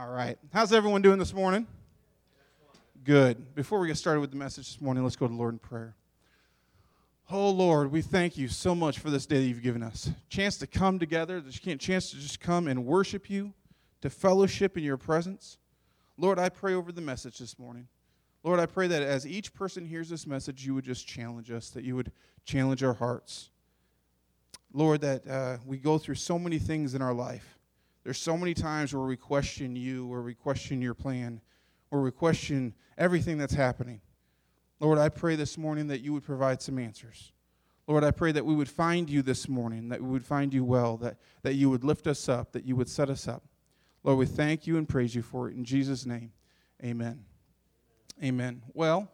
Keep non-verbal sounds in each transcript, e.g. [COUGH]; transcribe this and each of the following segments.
All right. How's everyone doing this morning? Good. Before we get started with the message this morning, let's go to Lord in prayer. Oh Lord, we thank you so much for this day that you've given us. Chance to come together, the chance to just come and worship you, to fellowship in your presence. Lord, I pray over the message this morning. Lord, I pray that as each person hears this message, you would just challenge us, that you would challenge our hearts. Lord, that uh, we go through so many things in our life. There's so many times where we question you, where we question your plan, where we question everything that's happening. Lord, I pray this morning that you would provide some answers. Lord, I pray that we would find you this morning, that we would find you well, that, that you would lift us up, that you would set us up. Lord, we thank you and praise you for it. In Jesus' name, amen. Amen. Well,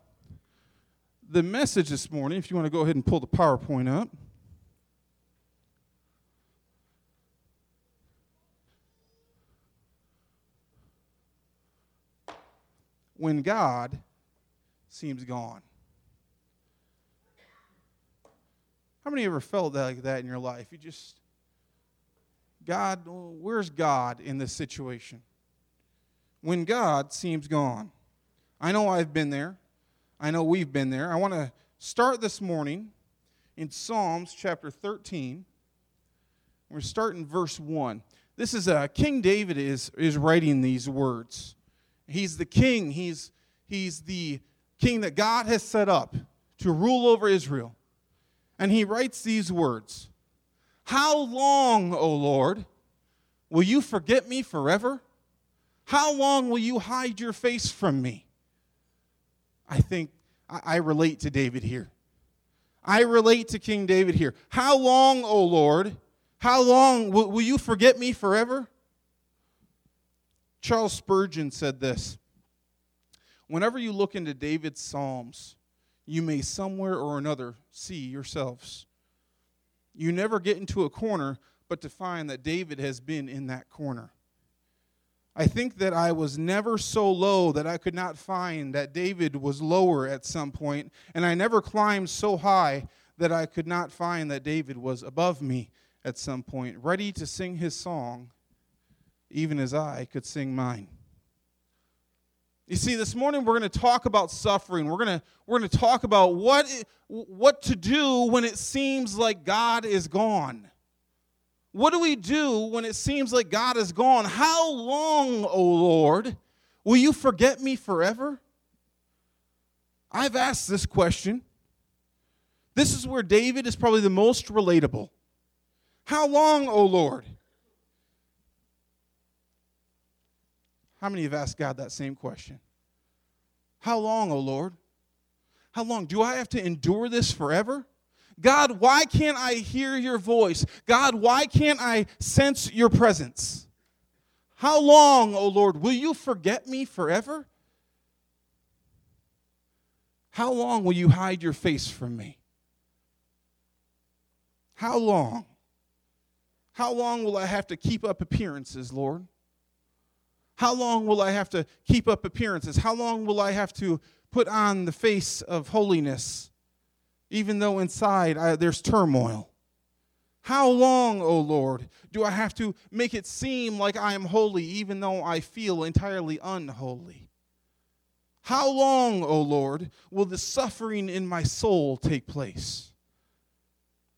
the message this morning, if you want to go ahead and pull the PowerPoint up. When God seems gone. How many ever felt like that in your life? You just, God, where's God in this situation? When God seems gone. I know I've been there. I know we've been there. I want to start this morning in Psalms chapter 13. We're starting verse 1. This is uh, King David is, is writing these words. He's the king. He's, he's the king that God has set up to rule over Israel. And he writes these words How long, O Lord, will you forget me forever? How long will you hide your face from me? I think I relate to David here. I relate to King David here. How long, O Lord? How long will, will you forget me forever? Charles Spurgeon said this Whenever you look into David's Psalms, you may somewhere or another see yourselves. You never get into a corner but to find that David has been in that corner. I think that I was never so low that I could not find that David was lower at some point, and I never climbed so high that I could not find that David was above me at some point, ready to sing his song even as I could sing mine. You see, this morning we're going to talk about suffering. We're going to, we're going to talk about what, what to do when it seems like God is gone. What do we do when it seems like God is gone? How long, O oh Lord, will you forget me forever? I've asked this question. This is where David is probably the most relatable. How long, O oh Lord? How many have asked God that same question? How long, O oh Lord? How long? Do I have to endure this forever? God, why can't I hear your voice? God, why can't I sense your presence? How long, O oh Lord, will you forget me forever? How long will you hide your face from me? How long? How long will I have to keep up appearances, Lord? How long will I have to keep up appearances? How long will I have to put on the face of holiness, even though inside I, there's turmoil? How long, O oh Lord, do I have to make it seem like I am holy, even though I feel entirely unholy? How long, O oh Lord, will the suffering in my soul take place?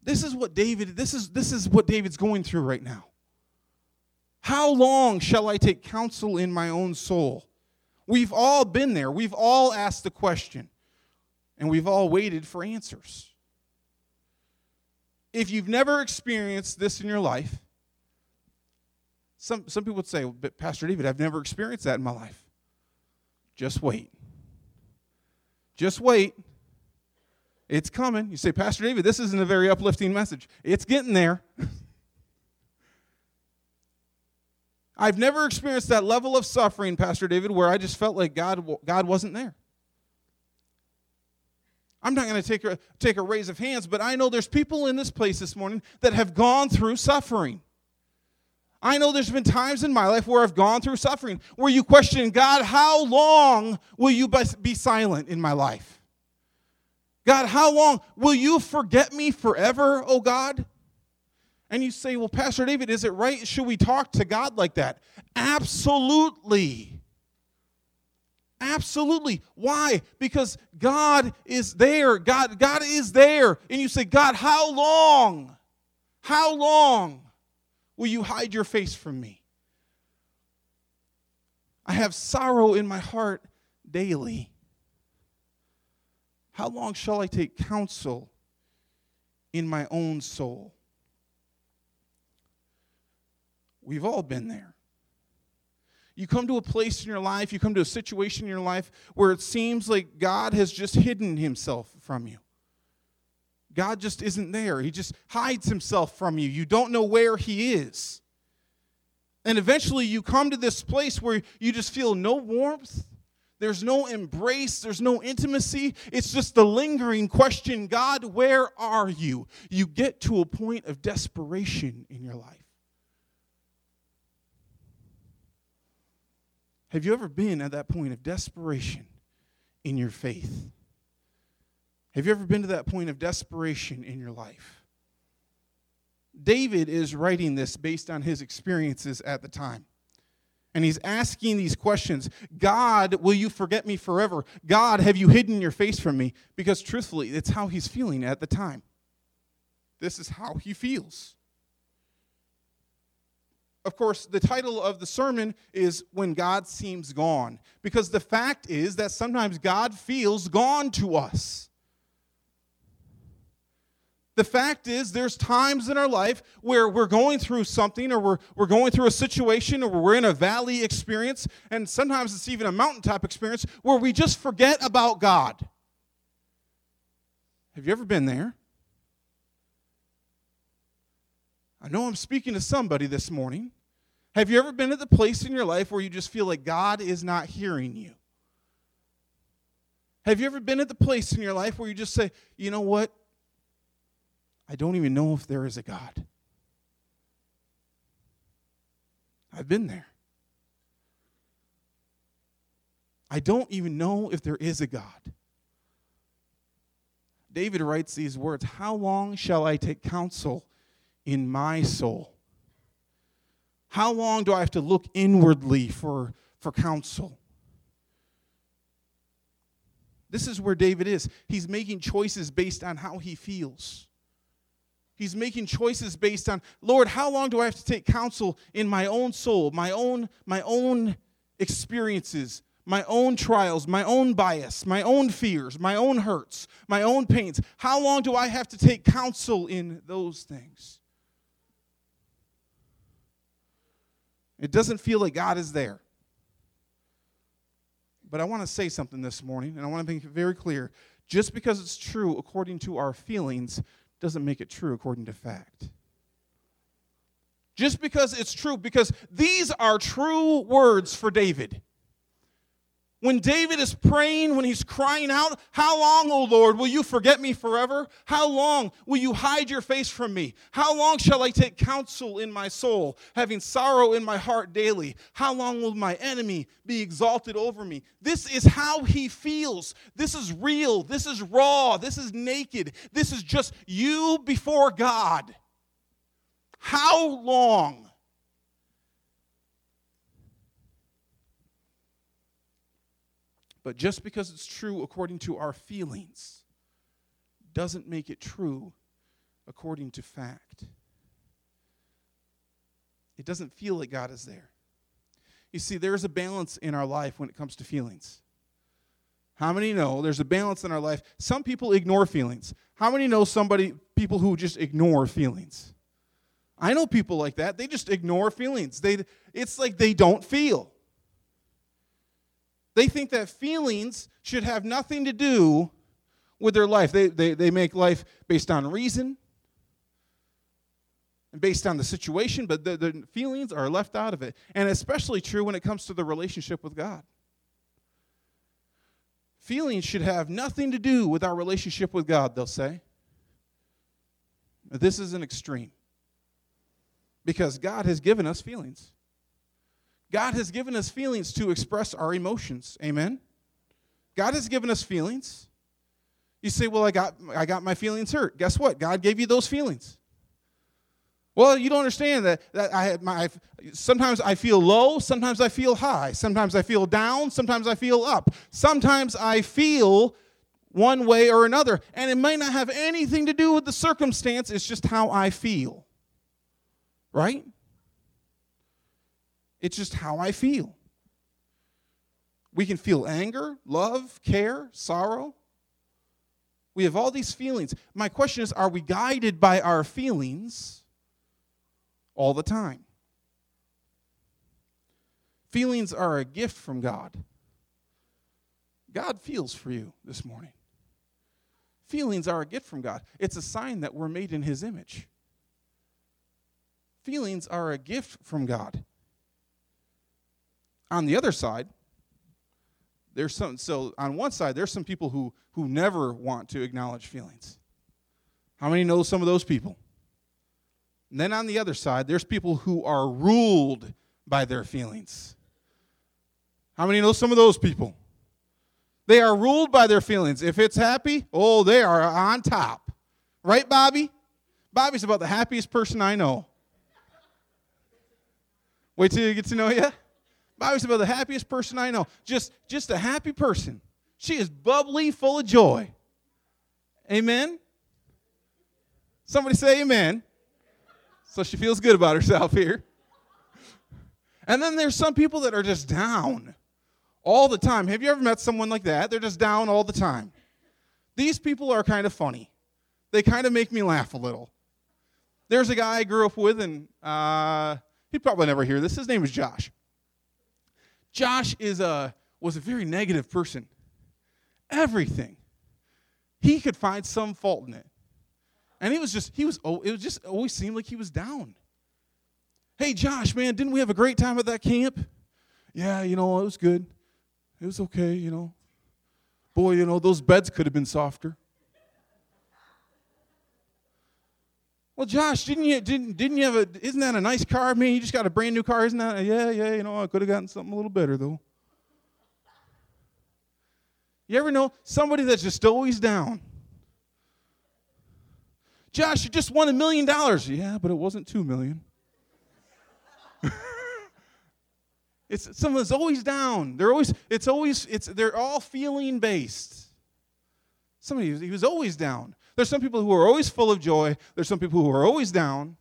This is what David, this is, this is what David's going through right now. How long shall I take counsel in my own soul? We've all been there. We've all asked the question, and we've all waited for answers. If you've never experienced this in your life, some, some people would say, but Pastor David, I've never experienced that in my life. Just wait. Just wait. It's coming. You say, Pastor David, this isn't a very uplifting message. It's getting there. [LAUGHS] I've never experienced that level of suffering, Pastor David, where I just felt like God, God wasn't there. I'm not going to take a, take a raise of hands, but I know there's people in this place this morning that have gone through suffering. I know there's been times in my life where I've gone through suffering, where you question, God, how long will you be silent in my life? God, how long will you forget me forever, oh God? And you say, well, Pastor David, is it right? Should we talk to God like that? Absolutely. Absolutely. Why? Because God is there. God, God is there. And you say, God, how long? How long will you hide your face from me? I have sorrow in my heart daily. How long shall I take counsel in my own soul? We've all been there. You come to a place in your life, you come to a situation in your life where it seems like God has just hidden himself from you. God just isn't there. He just hides himself from you. You don't know where he is. And eventually you come to this place where you just feel no warmth, there's no embrace, there's no intimacy. It's just the lingering question God, where are you? You get to a point of desperation in your life. Have you ever been at that point of desperation in your faith? Have you ever been to that point of desperation in your life? David is writing this based on his experiences at the time. And he's asking these questions God, will you forget me forever? God, have you hidden your face from me? Because truthfully, it's how he's feeling at the time. This is how he feels of course, the title of the sermon is When God Seems Gone, because the fact is that sometimes God feels gone to us. The fact is, there's times in our life where we're going through something, or we're, we're going through a situation, or we're in a valley experience, and sometimes it's even a mountaintop experience where we just forget about God. Have you ever been there? I know I'm speaking to somebody this morning. Have you ever been at the place in your life where you just feel like God is not hearing you? Have you ever been at the place in your life where you just say, you know what? I don't even know if there is a God. I've been there. I don't even know if there is a God. David writes these words How long shall I take counsel in my soul? How long do I have to look inwardly for, for counsel? This is where David is. He's making choices based on how he feels. He's making choices based on, Lord, how long do I have to take counsel in my own soul, my own, my own experiences, my own trials, my own bias, my own fears, my own hurts, my own pains? How long do I have to take counsel in those things? It doesn't feel like God is there. But I want to say something this morning, and I want to make it very clear. Just because it's true according to our feelings doesn't make it true according to fact. Just because it's true, because these are true words for David. When David is praying, when he's crying out, How long, O Lord, will you forget me forever? How long will you hide your face from me? How long shall I take counsel in my soul, having sorrow in my heart daily? How long will my enemy be exalted over me? This is how he feels. This is real. This is raw. This is naked. This is just you before God. How long? But just because it's true according to our feelings doesn't make it true according to fact. It doesn't feel like God is there. You see, there is a balance in our life when it comes to feelings. How many know there's a balance in our life? Some people ignore feelings. How many know somebody, people who just ignore feelings? I know people like that. They just ignore feelings. They, it's like they don't feel. They think that feelings should have nothing to do with their life. They, they, they make life based on reason and based on the situation, but the, the feelings are left out of it. And especially true when it comes to the relationship with God. Feelings should have nothing to do with our relationship with God, they'll say. This is an extreme. Because God has given us feelings. God has given us feelings to express our emotions. Amen. God has given us feelings. You say, "Well, I got I got my feelings hurt." Guess what? God gave you those feelings. Well, you don't understand that, that I my sometimes I feel low, sometimes I feel high, sometimes I feel down, sometimes I feel up. Sometimes I feel one way or another, and it might not have anything to do with the circumstance, it's just how I feel. Right? It's just how I feel. We can feel anger, love, care, sorrow. We have all these feelings. My question is are we guided by our feelings all the time? Feelings are a gift from God. God feels for you this morning. Feelings are a gift from God. It's a sign that we're made in His image. Feelings are a gift from God. On the other side, there's some so on one side there's some people who who never want to acknowledge feelings. How many know some of those people? And then on the other side, there's people who are ruled by their feelings. How many know some of those people? They are ruled by their feelings. If it's happy, oh, they are on top. Right, Bobby? Bobby's about the happiest person I know. Wait till you get to know you. Bobby's about the happiest person I know. Just, just a happy person. She is bubbly, full of joy. Amen? Somebody say amen. So she feels good about herself here. And then there's some people that are just down all the time. Have you ever met someone like that? They're just down all the time. These people are kind of funny. They kind of make me laugh a little. There's a guy I grew up with, and uh, he'd probably never hear this. His name is Josh. Josh is a, was a very negative person. Everything. He could find some fault in it. And he was just, he was, oh, it was just always seemed like he was down. Hey, Josh, man, didn't we have a great time at that camp? Yeah, you know, it was good. It was okay, you know. Boy, you know, those beds could have been softer. Well, Josh, didn't you didn't didn't you have a isn't that a nice car? I mean, you just got a brand new car, isn't that? Yeah, yeah, you know, I could have gotten something a little better though. You ever know somebody that's just always down? Josh, you just won a million dollars. Yeah, but it wasn't two million. [LAUGHS] It's someone's always down. They're always, it's always, it's they're all feeling based. Somebody he was always down. There's some people who are always full of joy. There's some people who are always down.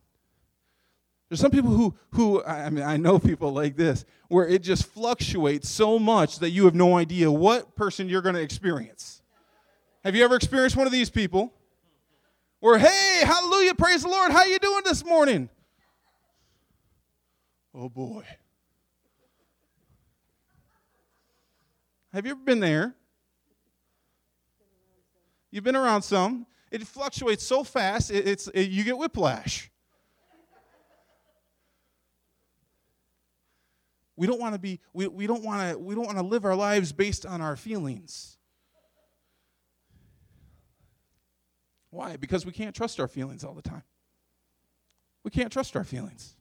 There's some people who, who I mean, I know people like this, where it just fluctuates so much that you have no idea what person you're going to experience. Have you ever experienced one of these people? Where, hey, hallelujah, praise the Lord, how you doing this morning? Oh boy. Have you ever been there? You've been around some. It fluctuates so fast, it, it's it, you get whiplash. We don't want to be we, we don't want to we don't want to live our lives based on our feelings. Why? Because we can't trust our feelings all the time. We can't trust our feelings.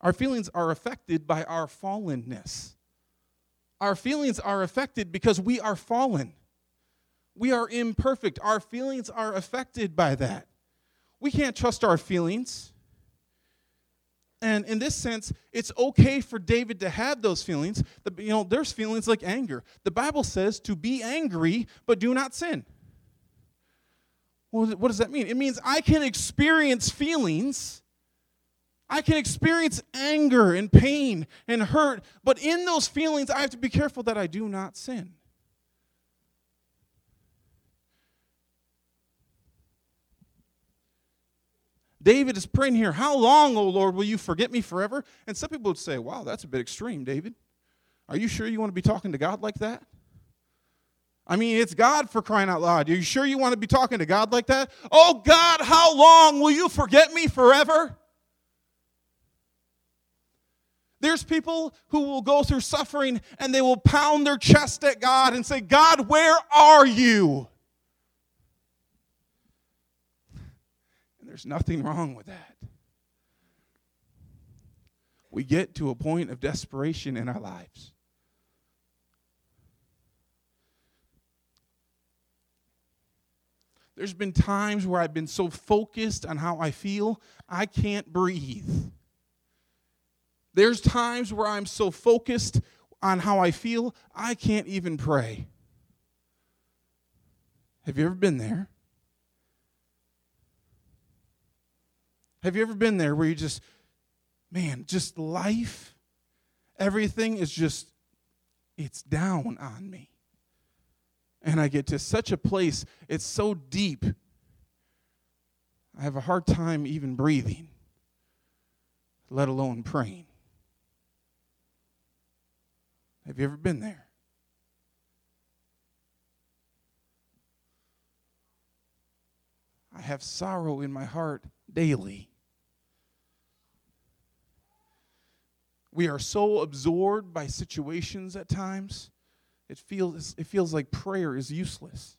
Our feelings are affected by our fallenness. Our feelings are affected because we are fallen. We are imperfect. Our feelings are affected by that. We can't trust our feelings. And in this sense, it's okay for David to have those feelings. You know, there's feelings like anger. The Bible says to be angry, but do not sin. What does that mean? It means I can experience feelings I can experience anger and pain and hurt, but in those feelings, I have to be careful that I do not sin. David is praying here, How long, O Lord, will you forget me forever? And some people would say, Wow, that's a bit extreme, David. Are you sure you want to be talking to God like that? I mean, it's God for crying out loud. Are you sure you want to be talking to God like that? Oh, God, how long will you forget me forever? There's people who will go through suffering and they will pound their chest at God and say, God, where are you? There's nothing wrong with that. We get to a point of desperation in our lives. There's been times where I've been so focused on how I feel, I can't breathe. There's times where I'm so focused on how I feel, I can't even pray. Have you ever been there? Have you ever been there where you just, man, just life, everything is just, it's down on me? and I get to such a place, it's so deep, I have a hard time even breathing, let alone praying. Have you ever been there? I have sorrow in my heart daily. We are so absorbed by situations at times it feels, it feels like prayer is useless.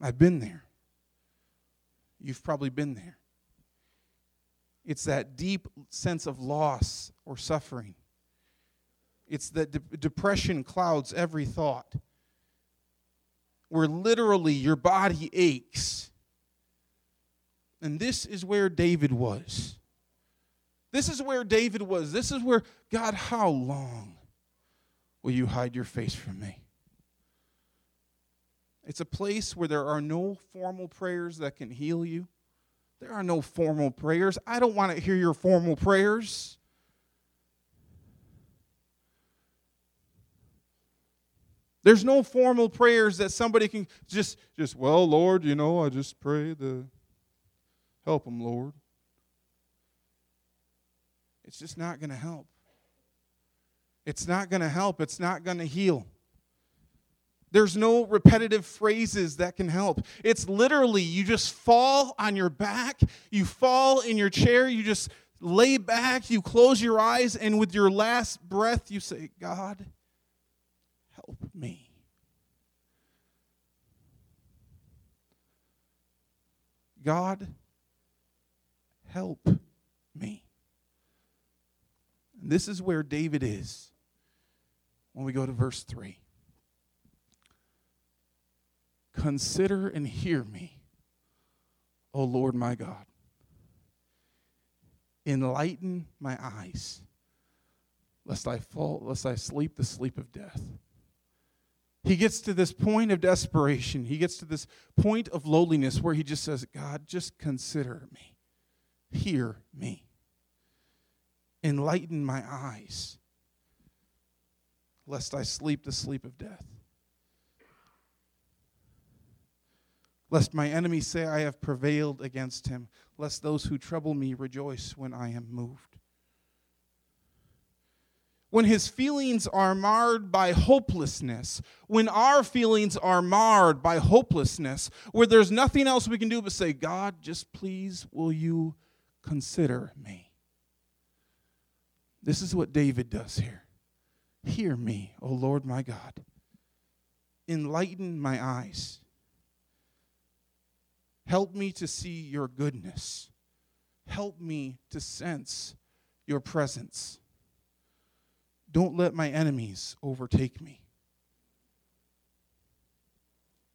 I've been there. You've probably been there. It's that deep sense of loss or suffering. It's that de- depression clouds every thought, where literally your body aches. And this is where David was. This is where David was. This is where, God, how long will you hide your face from me? It's a place where there are no formal prayers that can heal you. There are no formal prayers. I don't want to hear your formal prayers. There's no formal prayers that somebody can just just well, Lord, you know, I just pray the help them, Lord it's just not going to help. It's not going to help. It's not going to heal. There's no repetitive phrases that can help. It's literally you just fall on your back, you fall in your chair, you just lay back, you close your eyes, and with your last breath, you say, God, help me. God, help me. This is where David is when we go to verse 3. Consider and hear me, O Lord my God. Enlighten my eyes, lest I fall, lest I sleep the sleep of death. He gets to this point of desperation. He gets to this point of lowliness where he just says, God, just consider me. Hear me enlighten my eyes, lest I sleep the sleep of death. Lest my enemies say I have prevailed against him, lest those who trouble me rejoice when I am moved. When his feelings are marred by hopelessness, when our feelings are marred by hopelessness, where there's nothing else we can do but say, God, just please, will you consider me? This is what David does here. Hear me, O Lord my God. Enlighten my eyes. Help me to see your goodness. Help me to sense your presence. Don't let my enemies overtake me.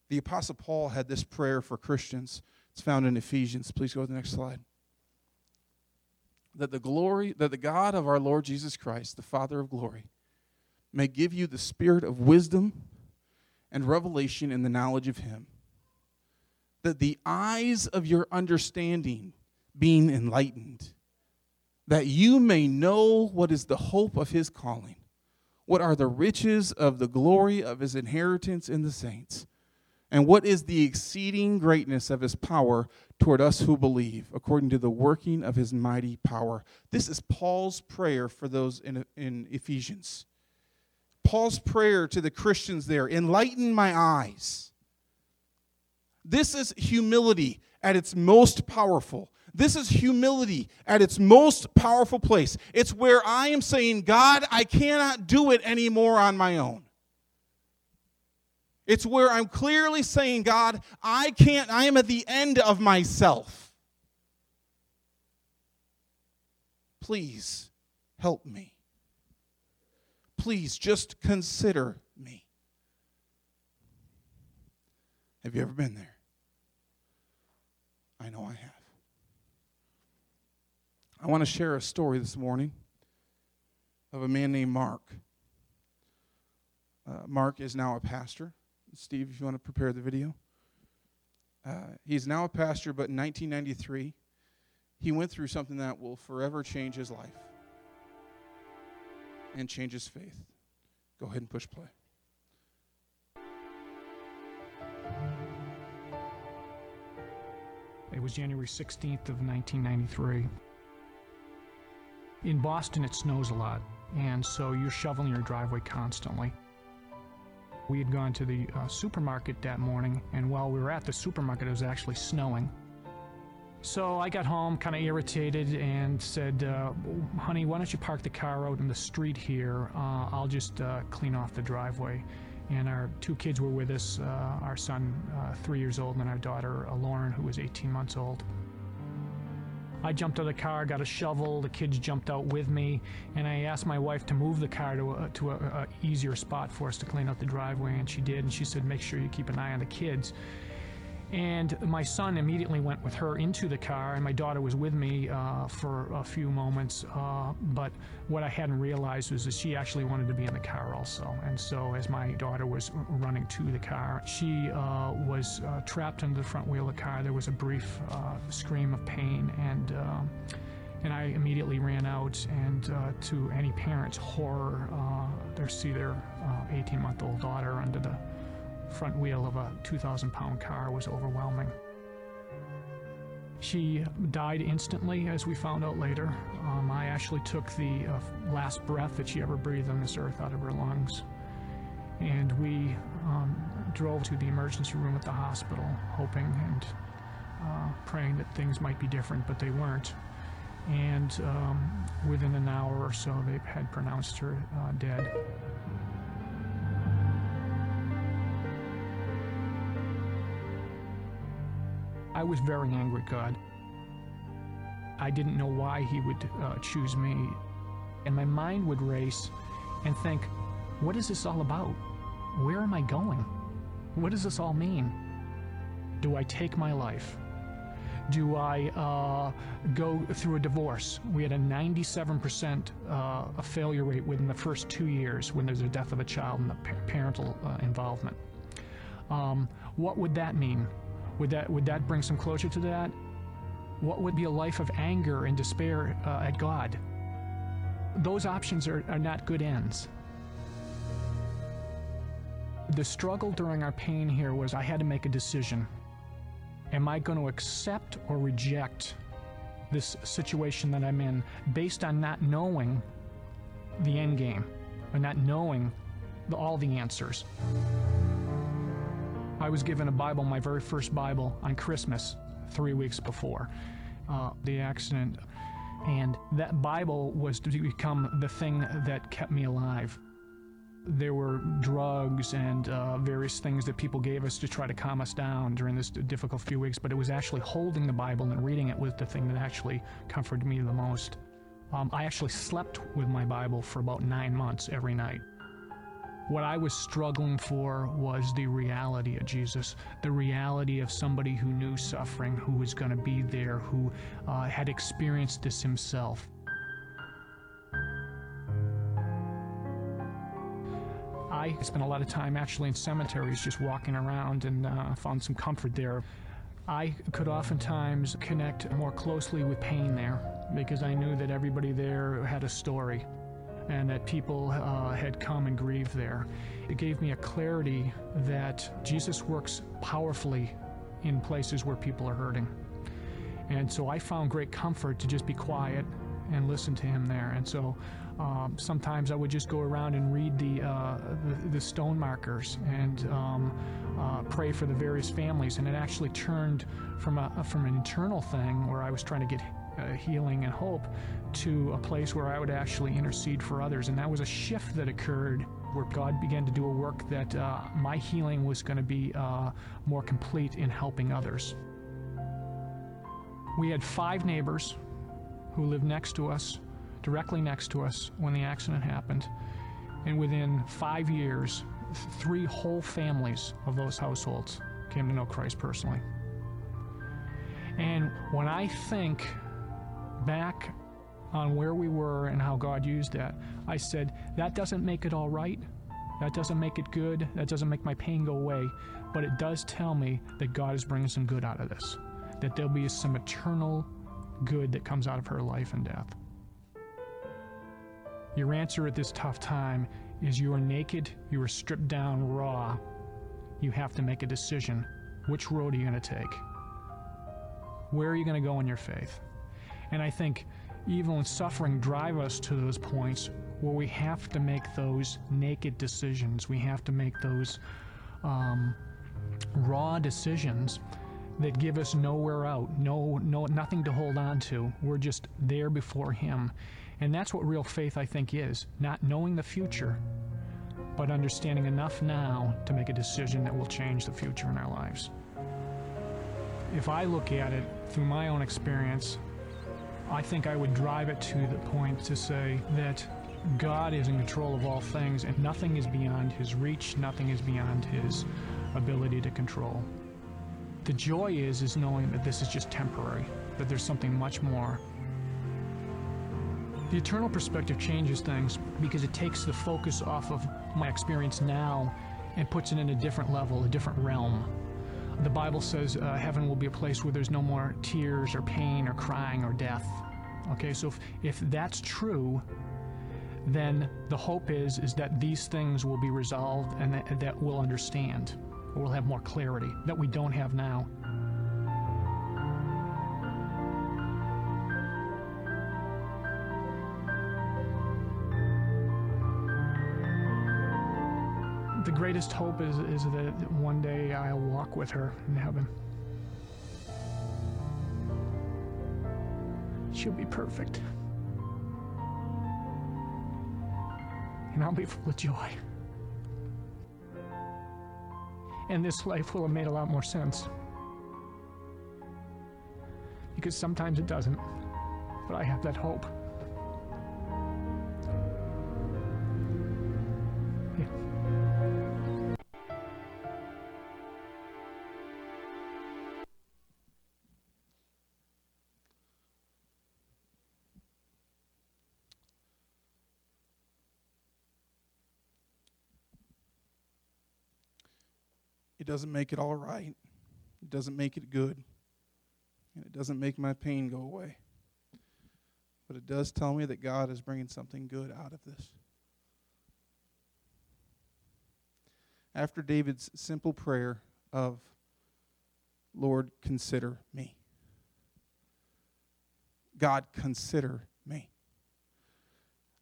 The Apostle Paul had this prayer for Christians. It's found in Ephesians. Please go to the next slide that the glory that the God of our Lord Jesus Christ, the Father of glory, may give you the spirit of wisdom and revelation in the knowledge of him that the eyes of your understanding being enlightened that you may know what is the hope of his calling what are the riches of the glory of his inheritance in the saints and what is the exceeding greatness of his power toward us who believe, according to the working of his mighty power? This is Paul's prayer for those in, in Ephesians. Paul's prayer to the Christians there enlighten my eyes. This is humility at its most powerful. This is humility at its most powerful place. It's where I am saying, God, I cannot do it anymore on my own. It's where I'm clearly saying, God, I can't, I am at the end of myself. Please help me. Please just consider me. Have you ever been there? I know I have. I want to share a story this morning of a man named Mark. Uh, Mark is now a pastor. Steve, if you want to prepare the video. Uh, he's now a pastor, but in 1993, he went through something that will forever change his life and change his faith. Go ahead and push play. It was January 16th of 1993. In Boston, it snows a lot, and so you're shoveling your driveway constantly. We had gone to the uh, supermarket that morning, and while we were at the supermarket, it was actually snowing. So I got home kind of irritated and said, uh, honey, why don't you park the car out in the street here? Uh, I'll just uh, clean off the driveway. And our two kids were with us uh, our son, uh, three years old, and our daughter, uh, Lauren, who was 18 months old. I jumped out of the car, got a shovel. The kids jumped out with me, and I asked my wife to move the car to a, to a, a easier spot for us to clean out the driveway, and she did. And she said, "Make sure you keep an eye on the kids." And my son immediately went with her into the car, and my daughter was with me uh, for a few moments. Uh, but what I hadn't realized was that she actually wanted to be in the car also. And so, as my daughter was running to the car, she uh, was uh, trapped under the front wheel of the car. There was a brief uh, scream of pain, and um, and I immediately ran out. And uh, to any parent's horror, they see their 18-month-old daughter under the front wheel of a 2,000 pound car was overwhelming. She died instantly, as we found out later. Um, I actually took the uh, last breath that she ever breathed on this earth out of her lungs. And we um, drove to the emergency room at the hospital, hoping and uh, praying that things might be different, but they weren't. And um, within an hour or so, they had pronounced her uh, dead. I was very angry at God. I didn't know why He would uh, choose me. And my mind would race and think, what is this all about? Where am I going? What does this all mean? Do I take my life? Do I uh, go through a divorce? We had a 97% uh, a failure rate within the first two years when there's a death of a child and the parental uh, involvement. Um, what would that mean? Would that, would that bring some closure to that? What would be a life of anger and despair uh, at God? Those options are, are not good ends. The struggle during our pain here was I had to make a decision. Am I going to accept or reject this situation that I'm in based on not knowing the end game or not knowing the, all the answers? I was given a Bible, my very first Bible, on Christmas three weeks before uh, the accident. And that Bible was to become the thing that kept me alive. There were drugs and uh, various things that people gave us to try to calm us down during this difficult few weeks, but it was actually holding the Bible and reading it was the thing that actually comforted me the most. Um, I actually slept with my Bible for about nine months every night. What I was struggling for was the reality of Jesus, the reality of somebody who knew suffering, who was going to be there, who uh, had experienced this himself. I spent a lot of time actually in cemeteries just walking around and uh, found some comfort there. I could oftentimes connect more closely with pain there because I knew that everybody there had a story and that people uh, had come and grieved there. It gave me a clarity that Jesus works powerfully in places where people are hurting. And so I found great comfort to just be quiet and listen to him there. And so um, sometimes I would just go around and read the, uh, the, the, stone markers and um, uh, pray for the various families. And it actually turned from, a, from an internal thing where I was trying to get uh, healing and hope to a place where I would actually intercede for others. And that was a shift that occurred where God began to do a work that uh, my healing was going to be uh, more complete in helping others. We had five neighbors who lived next to us, directly next to us, when the accident happened. And within five years, three whole families of those households came to know Christ personally. And when I think back on where we were and how God used that, I said, that doesn't make it all right. That doesn't make it good. That doesn't make my pain go away. But it does tell me that God is bringing some good out of this, that there'll be some eternal good that comes out of her life and death. Your answer at this tough time is you are naked, you are stripped down raw. You have to make a decision. Which road are you going to take? Where are you going to go in your faith? And I think evil and suffering drive us to those points where we have to make those naked decisions. We have to make those um, raw decisions that give us nowhere out, no, no, nothing to hold on to. We're just there before Him, and that's what real faith, I think, is not knowing the future, but understanding enough now to make a decision that will change the future in our lives. If I look at it through my own experience, I think I would drive it to the point to say that God is in control of all things and nothing is beyond his reach, nothing is beyond his ability to control. The joy is is knowing that this is just temporary, that there's something much more. The eternal perspective changes things because it takes the focus off of my experience now and puts it in a different level, a different realm. The Bible says uh, heaven will be a place where there's no more tears or pain or crying or death. Okay, so if, if that's true, then the hope is is that these things will be resolved and that, that we'll understand, or we'll have more clarity that we don't have now. Greatest hope is, is that one day I'll walk with her in heaven. She'll be perfect. And I'll be full of joy. And this life will have made a lot more sense. Because sometimes it doesn't. But I have that hope. Doesn't make it all right. It doesn't make it good. And it doesn't make my pain go away. But it does tell me that God is bringing something good out of this. After David's simple prayer of, Lord, consider me. God, consider.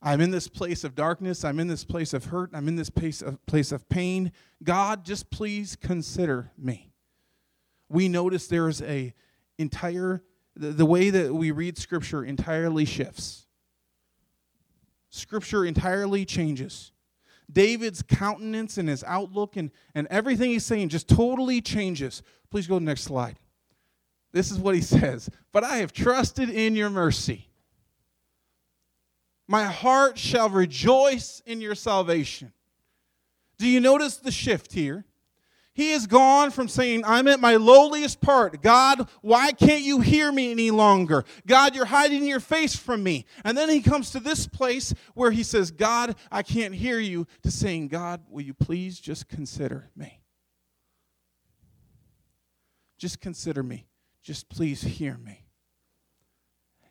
I'm in this place of darkness. I'm in this place of hurt. I'm in this place of, place of pain. God, just please consider me. We notice there's a entire, the, the way that we read Scripture entirely shifts. Scripture entirely changes. David's countenance and his outlook and, and everything he's saying just totally changes. Please go to the next slide. This is what he says But I have trusted in your mercy. My heart shall rejoice in your salvation. Do you notice the shift here? He has gone from saying, I'm at my lowliest part. God, why can't you hear me any longer? God, you're hiding your face from me. And then he comes to this place where he says, God, I can't hear you, to saying, God, will you please just consider me? Just consider me. Just please hear me.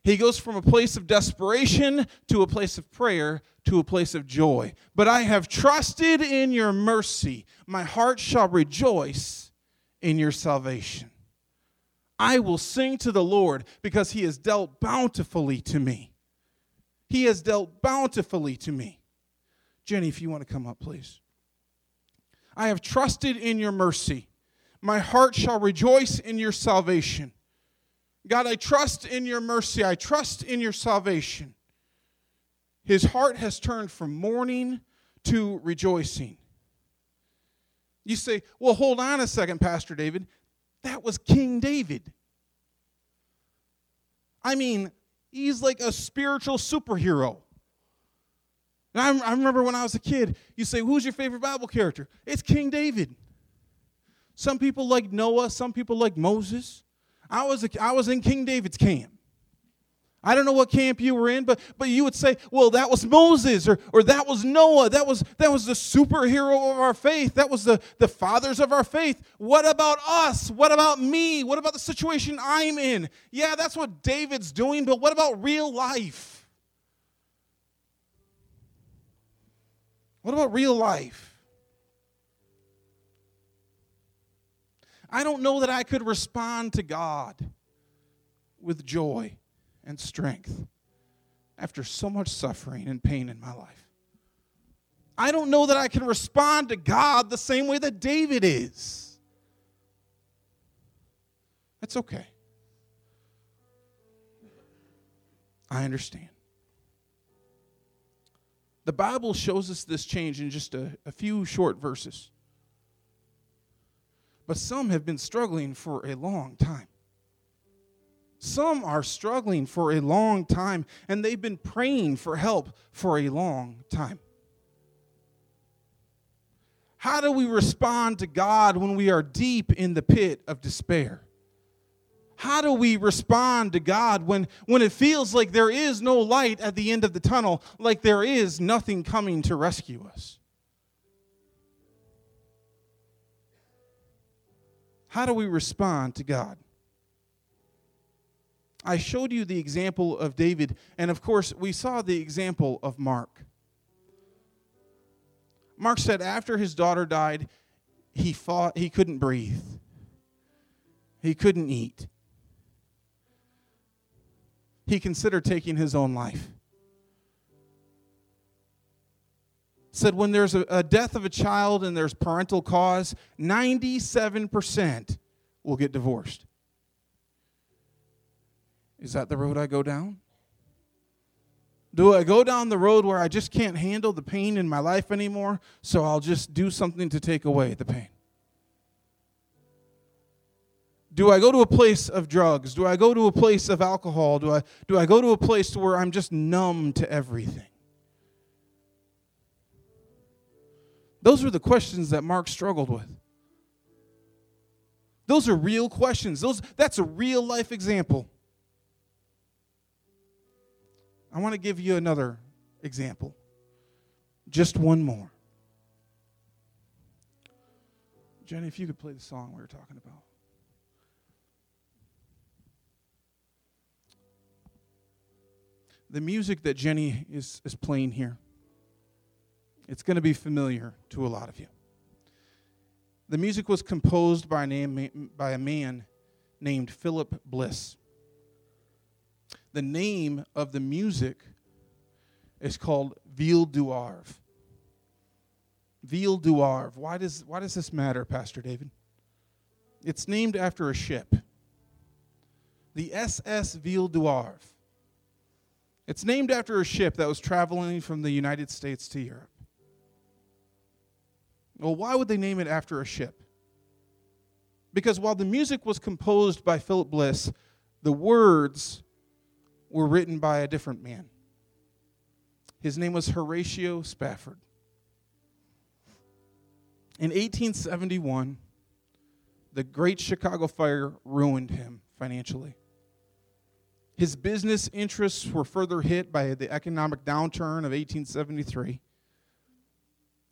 He goes from a place of desperation to a place of prayer to a place of joy. But I have trusted in your mercy. My heart shall rejoice in your salvation. I will sing to the Lord because he has dealt bountifully to me. He has dealt bountifully to me. Jenny, if you want to come up, please. I have trusted in your mercy. My heart shall rejoice in your salvation. God, I trust in your mercy. I trust in your salvation. His heart has turned from mourning to rejoicing. You say, well, hold on a second, Pastor David. That was King David. I mean, he's like a spiritual superhero. And I, I remember when I was a kid, you say, who's your favorite Bible character? It's King David. Some people like Noah, some people like Moses. I was, a, I was in King David's camp. I don't know what camp you were in, but, but you would say, well, that was Moses or, or that was Noah. That was, that was the superhero of our faith. That was the, the fathers of our faith. What about us? What about me? What about the situation I'm in? Yeah, that's what David's doing, but what about real life? What about real life? I don't know that I could respond to God with joy and strength after so much suffering and pain in my life. I don't know that I can respond to God the same way that David is. That's okay. I understand. The Bible shows us this change in just a, a few short verses. But some have been struggling for a long time. Some are struggling for a long time, and they've been praying for help for a long time. How do we respond to God when we are deep in the pit of despair? How do we respond to God when, when it feels like there is no light at the end of the tunnel, like there is nothing coming to rescue us? How do we respond to God? I showed you the example of David, and of course, we saw the example of Mark. Mark said after his daughter died, he fought, he couldn't breathe. He couldn't eat. He considered taking his own life. Said when there's a, a death of a child and there's parental cause, 97% will get divorced. Is that the road I go down? Do I go down the road where I just can't handle the pain in my life anymore, so I'll just do something to take away the pain? Do I go to a place of drugs? Do I go to a place of alcohol? Do I, do I go to a place where I'm just numb to everything? Those are the questions that Mark struggled with. Those are real questions. Those, that's a real life example. I want to give you another example. Just one more. Jenny, if you could play the song we were talking about. The music that Jenny is, is playing here, it's going to be familiar to a lot of you. The music was composed by a, name, by a man named Philip Bliss the name of the music is called Ville du Havre. Ville du Havre. Why does, why does this matter, Pastor David? It's named after a ship, the SS Ville du Havre. It's named after a ship that was traveling from the United States to Europe. Well, why would they name it after a ship? Because while the music was composed by Philip Bliss, the words were written by a different man. His name was Horatio Spafford. In 1871, the Great Chicago Fire ruined him financially. His business interests were further hit by the economic downturn of 1873,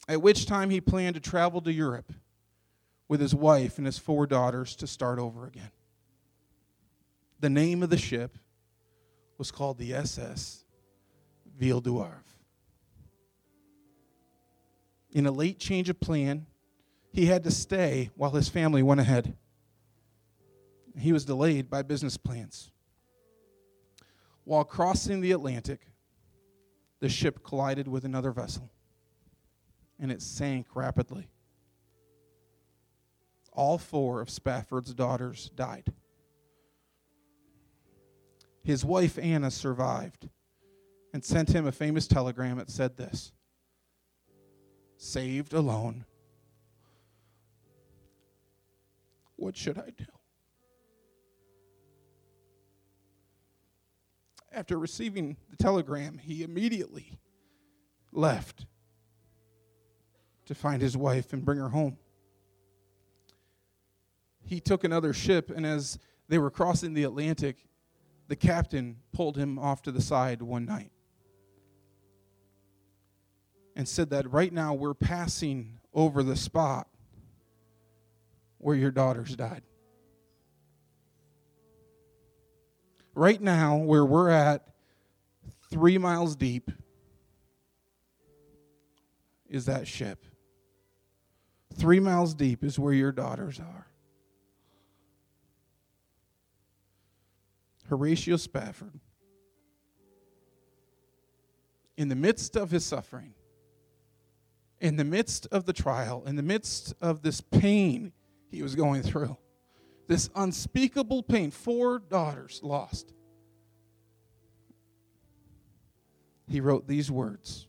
at which time he planned to travel to Europe with his wife and his four daughters to start over again. The name of the ship was called the SS Ville Havre. In a late change of plan, he had to stay while his family went ahead. He was delayed by business plans. While crossing the Atlantic, the ship collided with another vessel and it sank rapidly. All four of Spafford's daughters died. His wife Anna survived and sent him a famous telegram that said this Saved alone. What should I do? After receiving the telegram, he immediately left to find his wife and bring her home. he took another ship, and as they were crossing the Atlantic, the captain pulled him off to the side one night and said that right now we're passing over the spot where your daughters died. Right now, where we're at, three miles deep, is that ship. Three miles deep is where your daughters are. Horatio Spafford, in the midst of his suffering, in the midst of the trial, in the midst of this pain he was going through, this unspeakable pain, four daughters lost, he wrote these words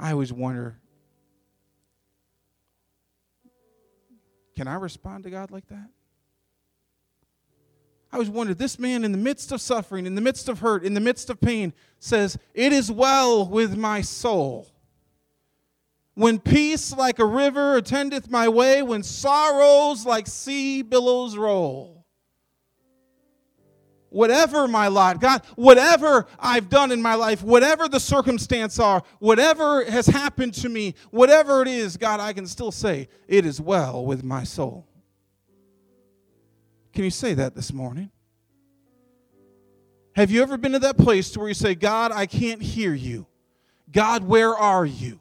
I always wonder Can I respond to God like that? I always wondered this man, in the midst of suffering, in the midst of hurt, in the midst of pain, says, It is well with my soul. When peace like a river attendeth my way, when sorrows like sea billows roll whatever my lot, God, whatever I've done in my life, whatever the circumstance are, whatever has happened to me, whatever it is, God, I can still say, it is well with my soul. Can you say that this morning? Have you ever been to that place to where you say, God, I can't hear you? God, where are you?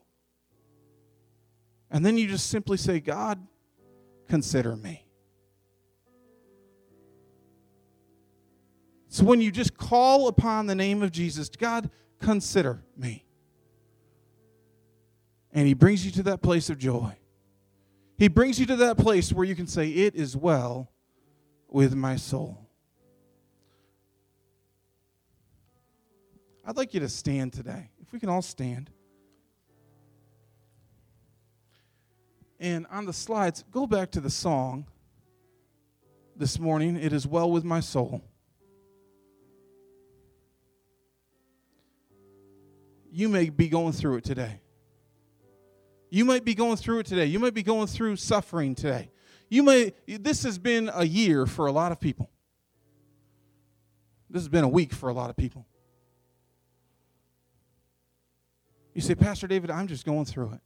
And then you just simply say, God, consider me. When you just call upon the name of Jesus, God, consider me. And He brings you to that place of joy. He brings you to that place where you can say, It is well with my soul. I'd like you to stand today. If we can all stand. And on the slides, go back to the song this morning, It is Well with My Soul. You may be going through it today. You might be going through it today. You might be going through suffering today. You may this has been a year for a lot of people. This has been a week for a lot of people. You say, Pastor David, I'm just going through it.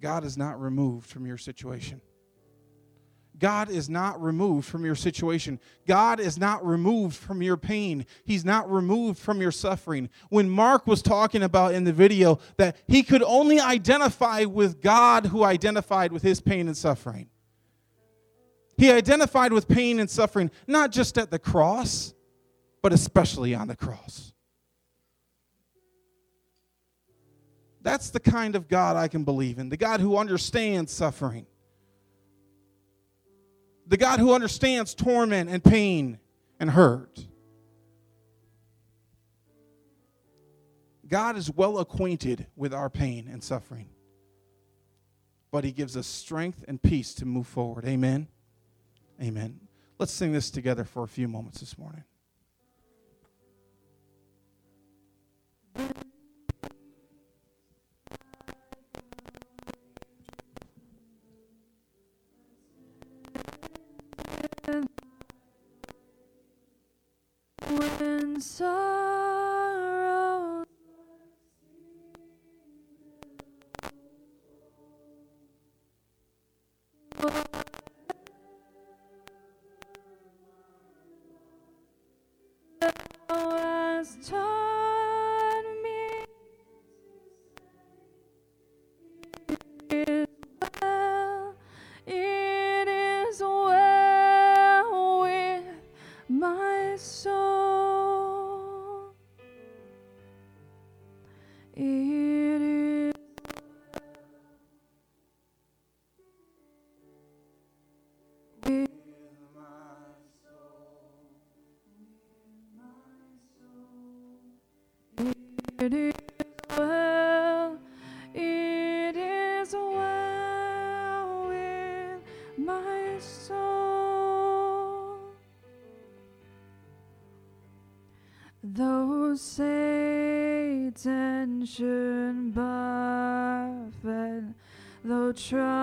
God is not removed from your situation. God is not removed from your situation. God is not removed from your pain. He's not removed from your suffering. When Mark was talking about in the video that he could only identify with God who identified with his pain and suffering, he identified with pain and suffering not just at the cross, but especially on the cross. That's the kind of God I can believe in, the God who understands suffering the God who understands torment and pain and hurt. God is well acquainted with our pain and suffering, but He gives us strength and peace to move forward. Amen. Amen. Let's sing this together for a few moments this morning. So. Should buffet, though trials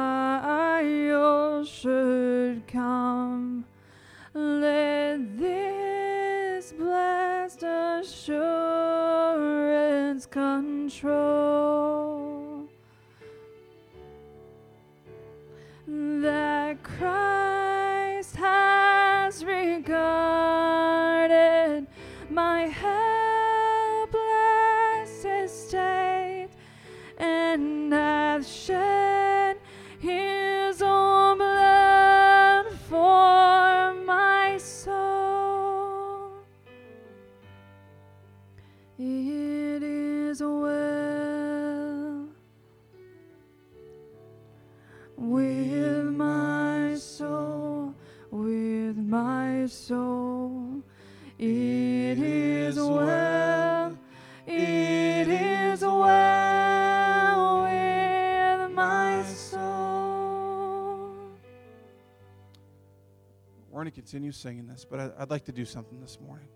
continue singing this, but I, I'd like to do something this morning.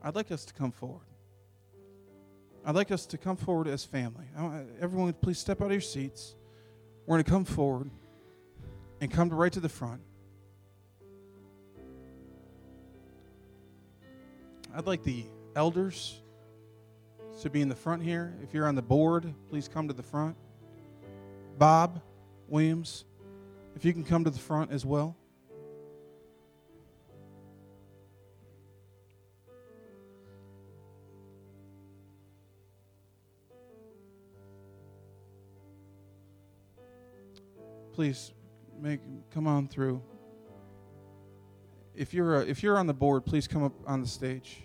I'd like us to come forward. I'd like us to come forward as family. Everyone, please step out of your seats. We're going to come forward and come right to the front. I'd like the elders to be in the front here. If you're on the board, please come to the front. Bob Williams, if you can come to the front as well. Please make come on through. If you're uh, if you're on the board, please come up on the stage.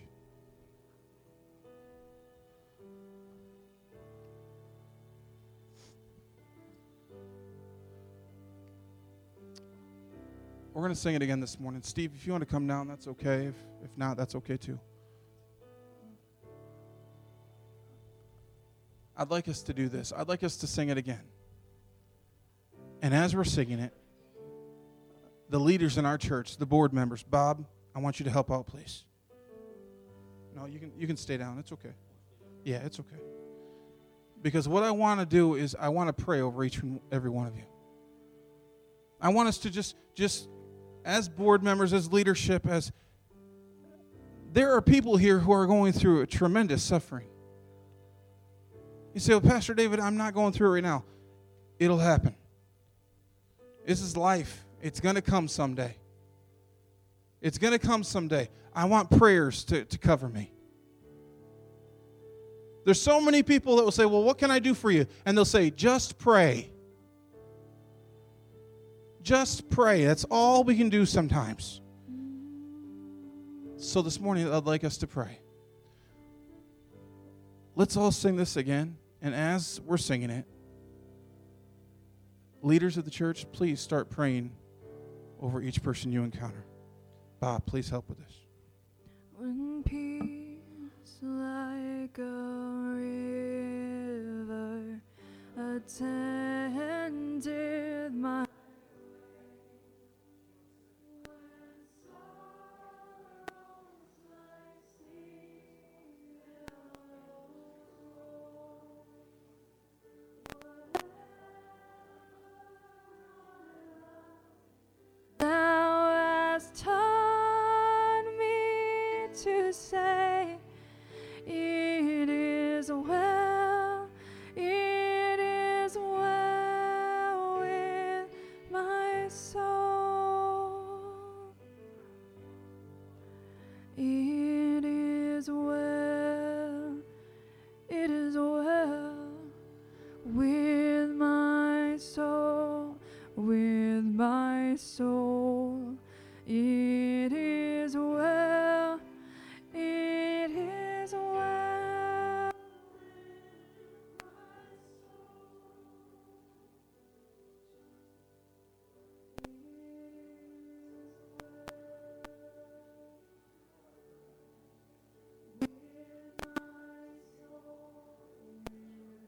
We're going to sing it again this morning. Steve, if you want to come down, that's okay. If, if not, that's okay too. I'd like us to do this. I'd like us to sing it again. And as we're singing it, the leaders in our church, the board members, Bob, I want you to help out, please. No, you can you can stay down. It's okay. Yeah, it's okay. Because what I want to do is I want to pray over each and every one of you. I want us to just just as board members, as leadership, as there are people here who are going through a tremendous suffering. You say, Well, Pastor David, I'm not going through it right now. It'll happen. This is life. It's going to come someday. It's going to come someday. I want prayers to, to cover me. There's so many people that will say, Well, what can I do for you? And they'll say, Just pray. Just pray. That's all we can do sometimes. So this morning, I'd like us to pray. Let's all sing this again. And as we're singing it, leaders of the church, please start praying over each person you encounter. Bob, please help with this. When peace like a river attended my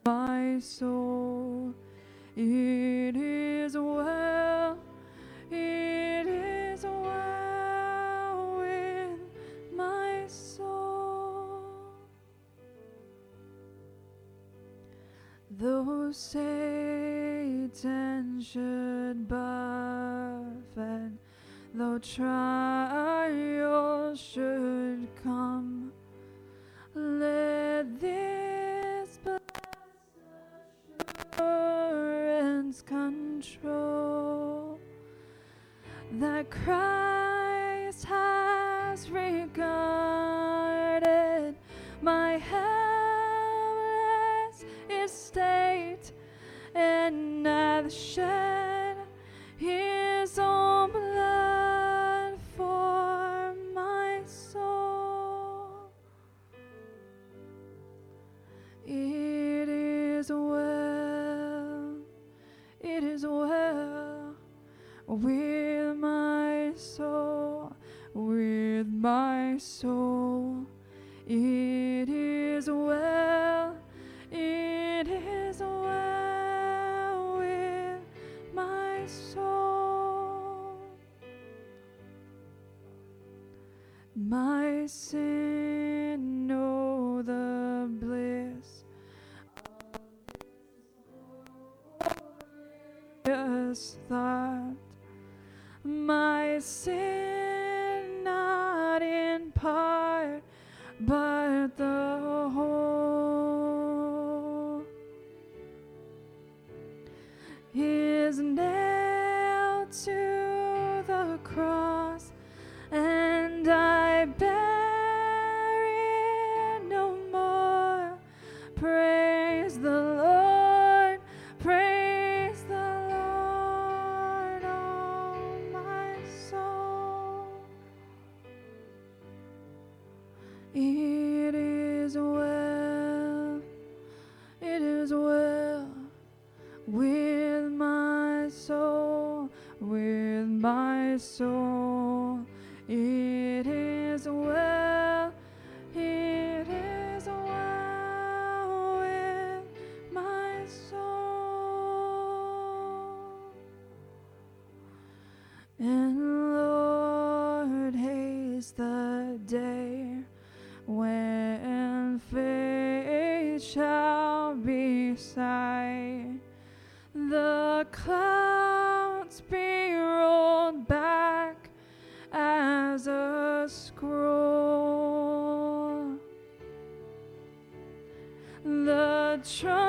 my soul. It is well, it is well with my soul. Though Satan should buffet, though trials should Christ has regarded my helpless estate and hath shed my soul. It is well, it is well with my soul. My sin, know the bliss glorious thought. My sin, in shall be sight, the clouds be rolled back as a scroll. The trump